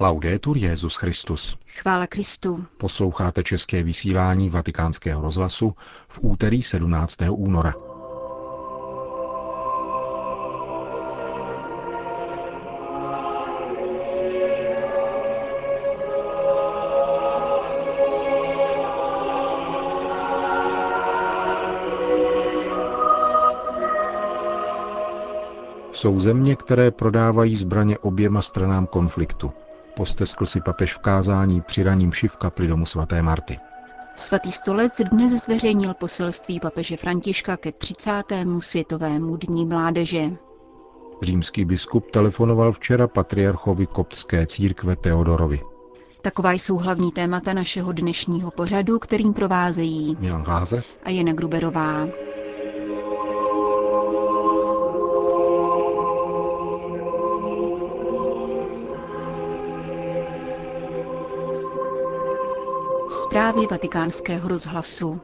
Laudetur Jezus Christus. Chvála Kristu. Posloucháte české vysílání Vatikánského rozhlasu v úterý 17. února. Jsou země, které prodávají zbraně oběma stranám konfliktu. Posteskl si papež v kázání při raním v kapli domu svaté Marty. Svatý stolec dnes zveřejnil poselství papeže Františka ke 30. světovému dní mládeže. Římský biskup telefonoval včera patriarchovi koptské církve Teodorovi. Taková jsou hlavní témata našeho dnešního pořadu, kterým provázejí Milan Glázer a Jena Gruberová. Zprávy vatikánského rozhlasu.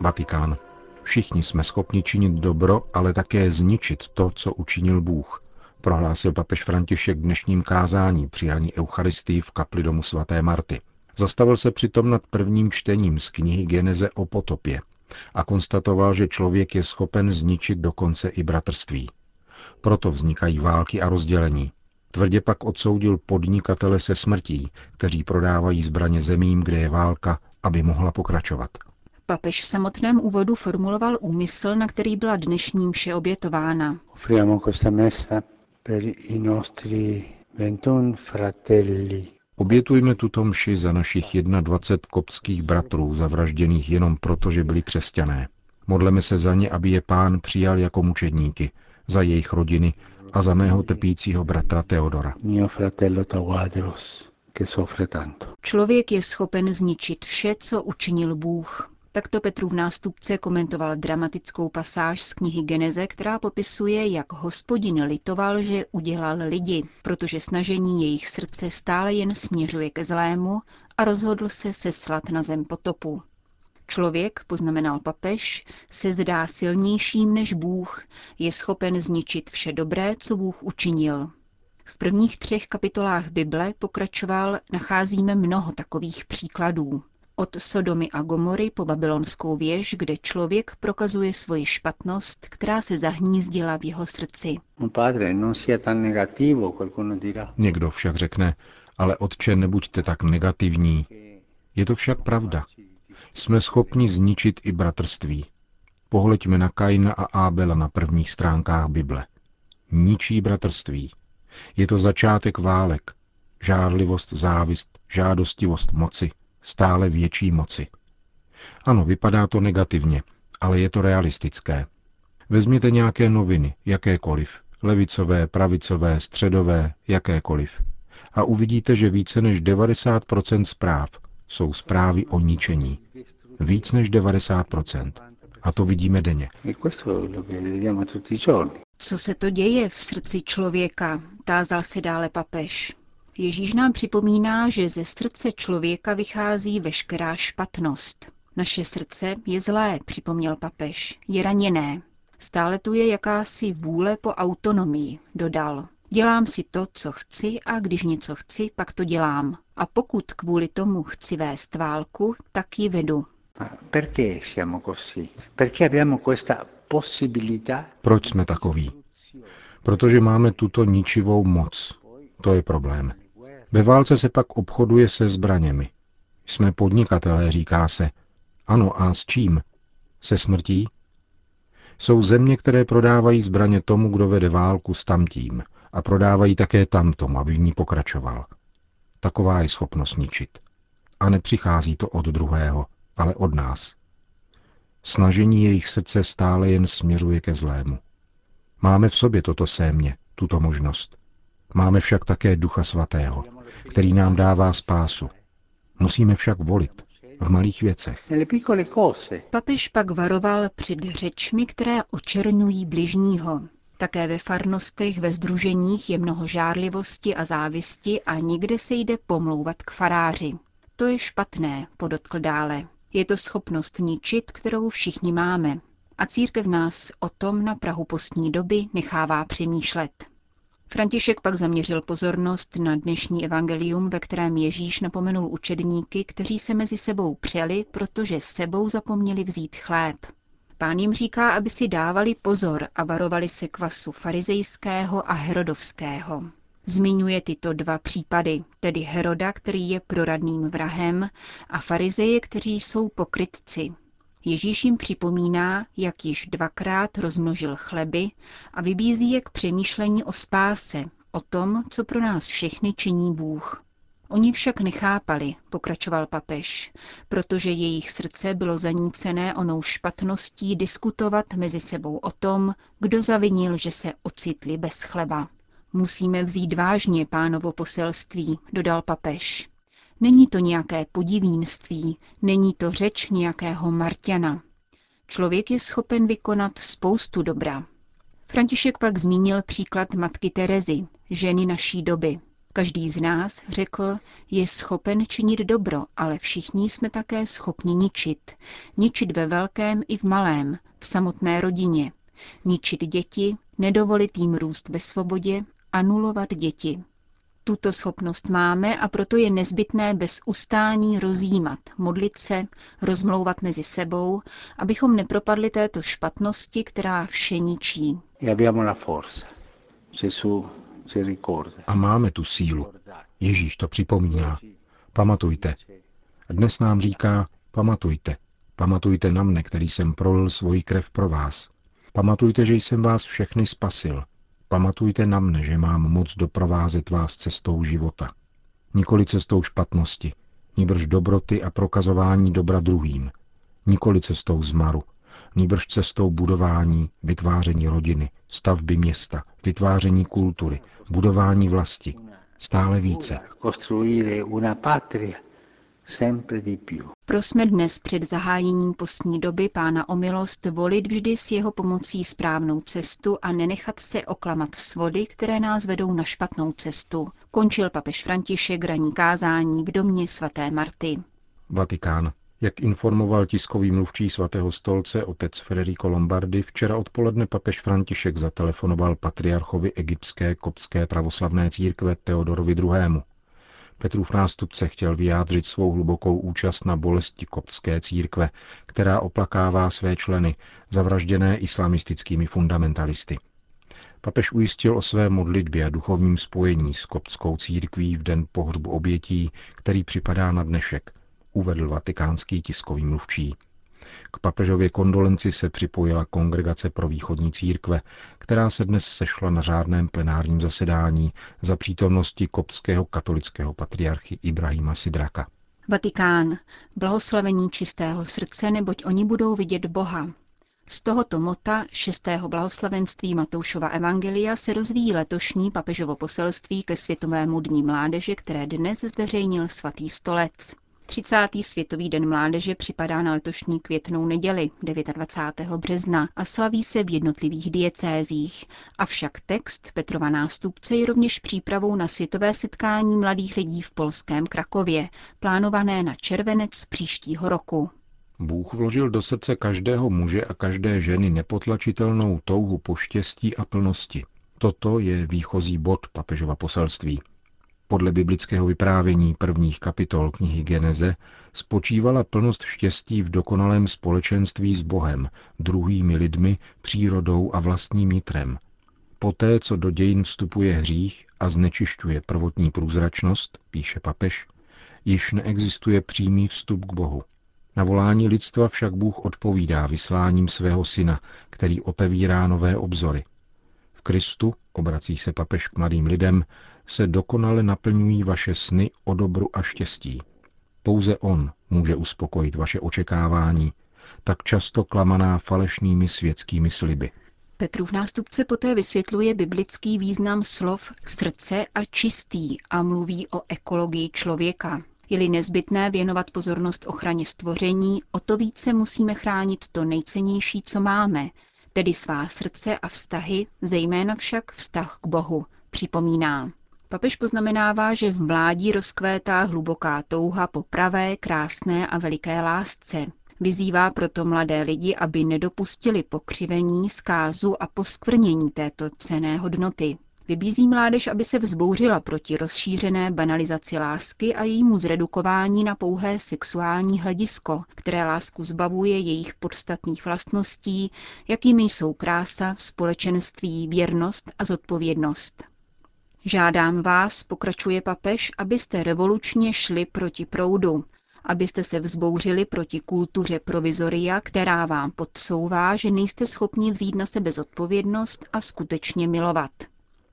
Vatikán. Všichni jsme schopni činit dobro, ale také zničit to, co učinil Bůh, prohlásil papež František dnešním kázání při raní Eucharistii v kapli domu svaté Marty. Zastavil se přitom nad prvním čtením z knihy Geneze o potopě a konstatoval, že člověk je schopen zničit dokonce i bratrství. Proto vznikají války a rozdělení. Tvrdě pak odsoudil podnikatele se smrtí, kteří prodávají zbraně zemím, kde je válka, aby mohla pokračovat. Papež v samotném úvodu formuloval úmysl, na který byla dnešní mše obětována. Obětujme tuto mši za našich 21 koptských bratrů, zavražděných jenom proto, že byli křesťané. Modleme se za ně, aby je pán přijal jako mučedníky, za jejich rodiny a za mého trpícího bratra Teodora. Člověk je schopen zničit vše, co učinil Bůh. Takto Petrův nástupce komentoval dramatickou pasáž z knihy Geneze, která popisuje, jak hospodin litoval, že udělal lidi, protože snažení jejich srdce stále jen směřuje ke zlému a rozhodl se seslat na zem potopu. Člověk, poznamenal papež, se zdá silnějším než Bůh, je schopen zničit vše dobré, co Bůh učinil. V prvních třech kapitolách Bible pokračoval, nacházíme mnoho takových příkladů. Od Sodomy a Gomory po babylonskou věž, kde člověk prokazuje svoji špatnost, která se zahnízdila v jeho srdci. Někdo však řekne, ale otče, nebuďte tak negativní. Je to však pravda. Jsme schopni zničit i bratrství. Pohleďme na Kaina a Ábela na prvních stránkách Bible. Ničí bratrství. Je to začátek válek. Žárlivost, závist, žádostivost moci, stále větší moci. Ano, vypadá to negativně, ale je to realistické. Vezměte nějaké noviny, jakékoliv, levicové, pravicové, středové, jakékoliv. A uvidíte, že více než 90% zpráv jsou zprávy o ničení. Víc než 90%. A to vidíme denně. Co se to děje v srdci člověka, tázal si dále papež. Ježíš nám připomíná, že ze srdce člověka vychází veškerá špatnost. Naše srdce je zlé, připomněl papež, je raněné. Stále tu je jakási vůle po autonomii, dodal. Dělám si to, co chci a když něco chci, pak to dělám. A pokud kvůli tomu chci vést válku, tak ji vedu. Proč jsme takoví? Protože máme tuto ničivou moc. To je problém. Ve válce se pak obchoduje se zbraněmi. Jsme podnikatelé, říká se. Ano, a s čím? Se smrtí? Jsou země, které prodávají zbraně tomu, kdo vede válku s tamtím a prodávají také tamtom, aby v ní pokračoval. Taková je schopnost ničit. A nepřichází to od druhého, ale od nás. Snažení jejich srdce stále jen směřuje ke zlému. Máme v sobě toto sémě, tuto možnost. Máme však také Ducha Svatého, který nám dává spásu. Musíme však volit v malých věcech. Papež pak varoval před řečmi, které očernují bližního. Také ve farnostech, ve združeních je mnoho žárlivosti a závisti a nikde se jde pomlouvat k faráři. To je špatné, podotkl dále. Je to schopnost ničit, kterou všichni máme. A církev nás o tom na Prahu postní doby nechává přemýšlet. František pak zaměřil pozornost na dnešní evangelium, ve kterém Ježíš napomenul učedníky, kteří se mezi sebou přeli, protože sebou zapomněli vzít chléb. Pán jim říká, aby si dávali pozor a varovali se kvasu farizejského a herodovského. Zmiňuje tyto dva případy, tedy Heroda, který je proradným vrahem, a farizeje, kteří jsou pokrytci. Ježíš jim připomíná, jak již dvakrát rozmnožil chleby a vybízí je k přemýšlení o spáse, o tom, co pro nás všechny činí Bůh. Oni však nechápali, pokračoval papež, protože jejich srdce bylo zanícené onou špatností diskutovat mezi sebou o tom, kdo zavinil, že se ocitli bez chleba. Musíme vzít vážně pánovo poselství, dodal papež. Není to nějaké podivínství, není to řeč nějakého Marťana. Člověk je schopen vykonat spoustu dobra. František pak zmínil příklad matky Terezy, ženy naší doby. Každý z nás, řekl, je schopen činit dobro, ale všichni jsme také schopni ničit. Ničit ve velkém i v malém, v samotné rodině. Ničit děti, nedovolit jim růst ve svobodě, anulovat děti. Tuto schopnost máme a proto je nezbytné bez ustání rozjímat, modlit se, rozmlouvat mezi sebou, abychom nepropadli této špatnosti, která vše ničí. A máme tu sílu. Ježíš to připomíná. Pamatujte. Dnes nám říká, pamatujte. Pamatujte na mne, který jsem prolil svoji krev pro vás. Pamatujte, že jsem vás všechny spasil. Pamatujte na mne, že mám moc doprovázet vás cestou života. Nikoli cestou špatnosti, níbrž dobroty a prokazování dobra druhým. Nikoli cestou zmaru, níbrž cestou budování, vytváření rodiny, stavby města, vytváření kultury, budování vlasti. Stále více. Prosme dnes před zahájením postní doby pána o milost volit vždy s jeho pomocí správnou cestu a nenechat se oklamat svody, které nás vedou na špatnou cestu. Končil papež František raní kázání v domě svaté Marty. Vatikán. Jak informoval tiskový mluvčí svatého stolce otec Federico Lombardi, včera odpoledne papež František zatelefonoval patriarchovi egyptské koptské pravoslavné církve Teodorovi II. Petrův nástupce chtěl vyjádřit svou hlubokou účast na bolesti koptské církve, která oplakává své členy, zavražděné islamistickými fundamentalisty. Papež ujistil o své modlitbě a duchovním spojení s koptskou církví v den pohřbu obětí, který připadá na dnešek, uvedl vatikánský tiskový mluvčí. K papežově kondolenci se připojila Kongregace pro východní církve, která se dnes sešla na řádném plenárním zasedání za přítomnosti koptského katolického patriarchy Ibrahima Sidraka. Vatikán. Blahoslavení čistého srdce, neboť oni budou vidět Boha. Z tohoto mota šestého blahoslavenství Matoušova Evangelia se rozvíjí letošní papežovo poselství ke světovému dní mládeže, které dnes zveřejnil svatý stolec. 30. Světový den mládeže připadá na letošní květnou neděli 29. března a slaví se v jednotlivých diecézích. Avšak text Petrova nástupce je rovněž přípravou na světové setkání mladých lidí v polském Krakově, plánované na červenec příštího roku. Bůh vložil do srdce každého muže a každé ženy nepotlačitelnou touhu po štěstí a plnosti. Toto je výchozí bod papežova poselství. Podle biblického vyprávění prvních kapitol knihy Geneze spočívala plnost štěstí v dokonalém společenství s Bohem, druhými lidmi, přírodou a vlastním nitrem. Poté, co do dějin vstupuje hřích a znečišťuje prvotní průzračnost, píše papež, již neexistuje přímý vstup k Bohu. Na volání lidstva však Bůh odpovídá vysláním svého syna, který otevírá nové obzory. V Kristu, obrací se papež k mladým lidem, se dokonale naplňují vaše sny o dobru a štěstí. Pouze On může uspokojit vaše očekávání, tak často klamaná falešnými světskými sliby. Petrův nástupce poté vysvětluje biblický význam slov srdce a čistý a mluví o ekologii člověka. Je-li nezbytné věnovat pozornost ochraně stvoření, o to více musíme chránit to nejcennější, co máme, tedy svá srdce a vztahy, zejména však vztah k Bohu, připomíná. Papež poznamenává, že v mládí rozkvétá hluboká touha po pravé, krásné a veliké lásce. Vyzývá proto mladé lidi, aby nedopustili pokřivení, zkázu a poskvrnění této cené hodnoty. Vybízí mládež, aby se vzbouřila proti rozšířené banalizaci lásky a jejímu zredukování na pouhé sexuální hledisko, které lásku zbavuje jejich podstatných vlastností, jakými jsou krása, společenství, věrnost a zodpovědnost. Žádám vás, pokračuje papež, abyste revolučně šli proti proudu, abyste se vzbouřili proti kultuře provizoria, která vám podsouvá, že nejste schopni vzít na sebe zodpovědnost a skutečně milovat.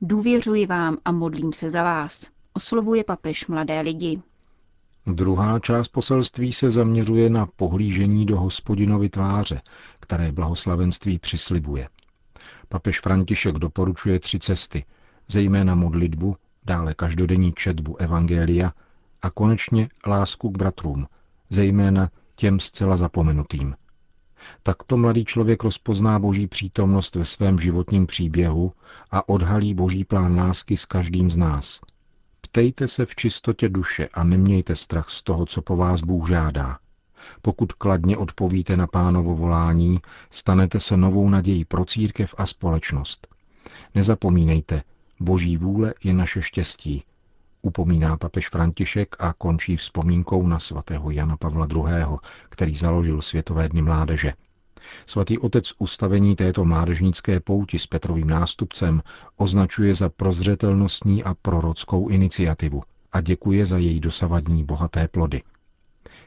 Důvěřuji vám a modlím se za vás, oslovuje papež mladé lidi. Druhá část poselství se zaměřuje na pohlížení do hospodinovy tváře, které blahoslavenství přislibuje. Papež František doporučuje tři cesty, zejména modlitbu, dále každodenní četbu Evangelia a konečně lásku k bratrům, zejména těm zcela zapomenutým. Takto mladý člověk rozpozná boží přítomnost ve svém životním příběhu a odhalí boží plán lásky s každým z nás. Ptejte se v čistotě duše a nemějte strach z toho, co po vás Bůh žádá. Pokud kladně odpovíte na pánovo volání, stanete se novou nadějí pro církev a společnost. Nezapomínejte, boží vůle je naše štěstí, upomíná papež František a končí vzpomínkou na svatého Jana Pavla II., který založil Světové dny mládeže. Svatý otec ustavení této mládežnické pouti s Petrovým nástupcem označuje za prozřetelnostní a prorockou iniciativu a děkuje za její dosavadní bohaté plody.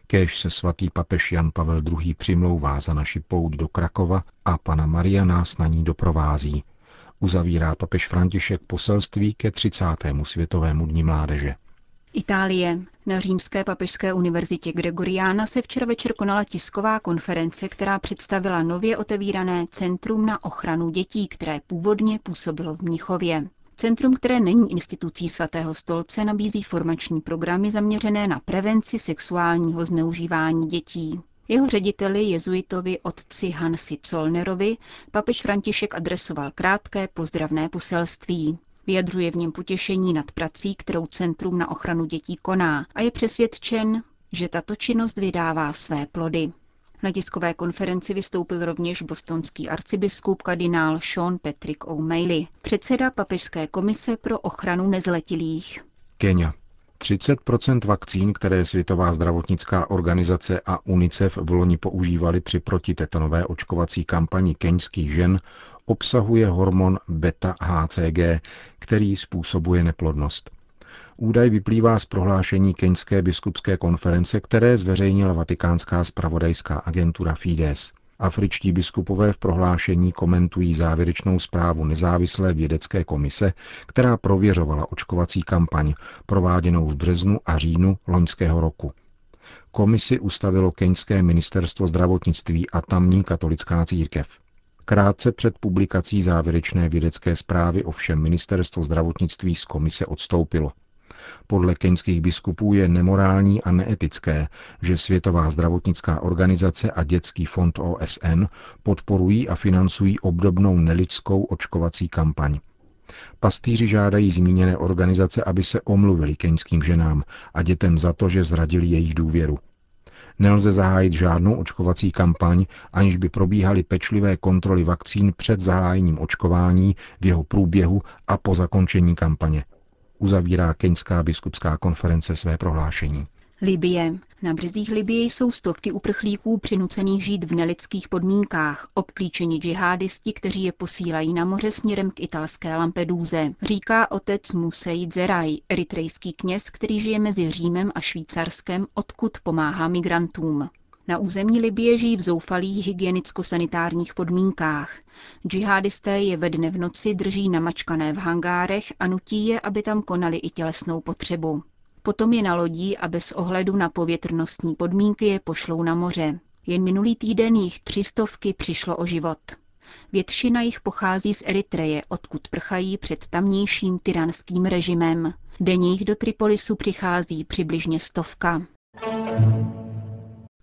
Kéž se svatý papež Jan Pavel II. přimlouvá za naši pout do Krakova a pana Maria nás na ní doprovází, uzavírá papež František poselství ke 30. světovému dní mládeže. Itálie. Na Římské papežské univerzitě Gregoriana se včera večer konala tisková konference, která představila nově otevírané Centrum na ochranu dětí, které původně působilo v Mnichově. Centrum, které není institucí svatého stolce, nabízí formační programy zaměřené na prevenci sexuálního zneužívání dětí. Jeho řediteli jezuitovi otci Hansi Zollnerovi papež František adresoval krátké pozdravné poselství. Vyjadřuje v něm potěšení nad prací, kterou Centrum na ochranu dětí koná a je přesvědčen, že tato činnost vydává své plody. Na tiskové konferenci vystoupil rovněž bostonský arcibiskup kardinál Sean Patrick O'Malley, předseda Papežské komise pro ochranu nezletilých. Kenia. 30% vakcín, které Světová zdravotnická organizace a UNICEF v loni používali při protitetanové očkovací kampani keňských žen, obsahuje hormon beta-HCG, který způsobuje neplodnost. Údaj vyplývá z prohlášení Keňské biskupské konference, které zveřejnila vatikánská spravodajská agentura Fides. Afričtí biskupové v prohlášení komentují závěrečnou zprávu nezávislé vědecké komise, která prověřovala očkovací kampaň, prováděnou v březnu a říjnu loňského roku. Komisi ustavilo Keňské ministerstvo zdravotnictví a tamní katolická církev. Krátce před publikací závěrečné vědecké zprávy ovšem ministerstvo zdravotnictví z komise odstoupilo. Podle keňských biskupů je nemorální a neetické, že Světová zdravotnická organizace a Dětský fond OSN podporují a financují obdobnou nelidskou očkovací kampaň. Pastýři žádají zmíněné organizace, aby se omluvili keňským ženám a dětem za to, že zradili jejich důvěru. Nelze zahájit žádnou očkovací kampaň, aniž by probíhaly pečlivé kontroly vakcín před zahájením očkování, v jeho průběhu a po zakončení kampaně uzavírá Keňská biskupská konference své prohlášení. Libie. Na březích Libie jsou stovky uprchlíků přinucených žít v nelidských podmínkách, obklíčeni džihádisti, kteří je posílají na moře směrem k italské Lampeduze, říká otec Museid Zeraj, eritrejský kněz, který žije mezi Římem a Švýcarskem, odkud pomáhá migrantům. Na území Libie žijí v zoufalých hygienicko-sanitárních podmínkách. Džihadisté je ve dne v noci drží namačkané v hangárech a nutí je, aby tam konali i tělesnou potřebu. Potom je na lodí a bez ohledu na povětrnostní podmínky je pošlou na moře. Jen minulý týden jich třistovky přišlo o život. Většina jich pochází z Eritreje, odkud prchají před tamnějším tyranským režimem. Denně jich do Tripolisu přichází přibližně stovka.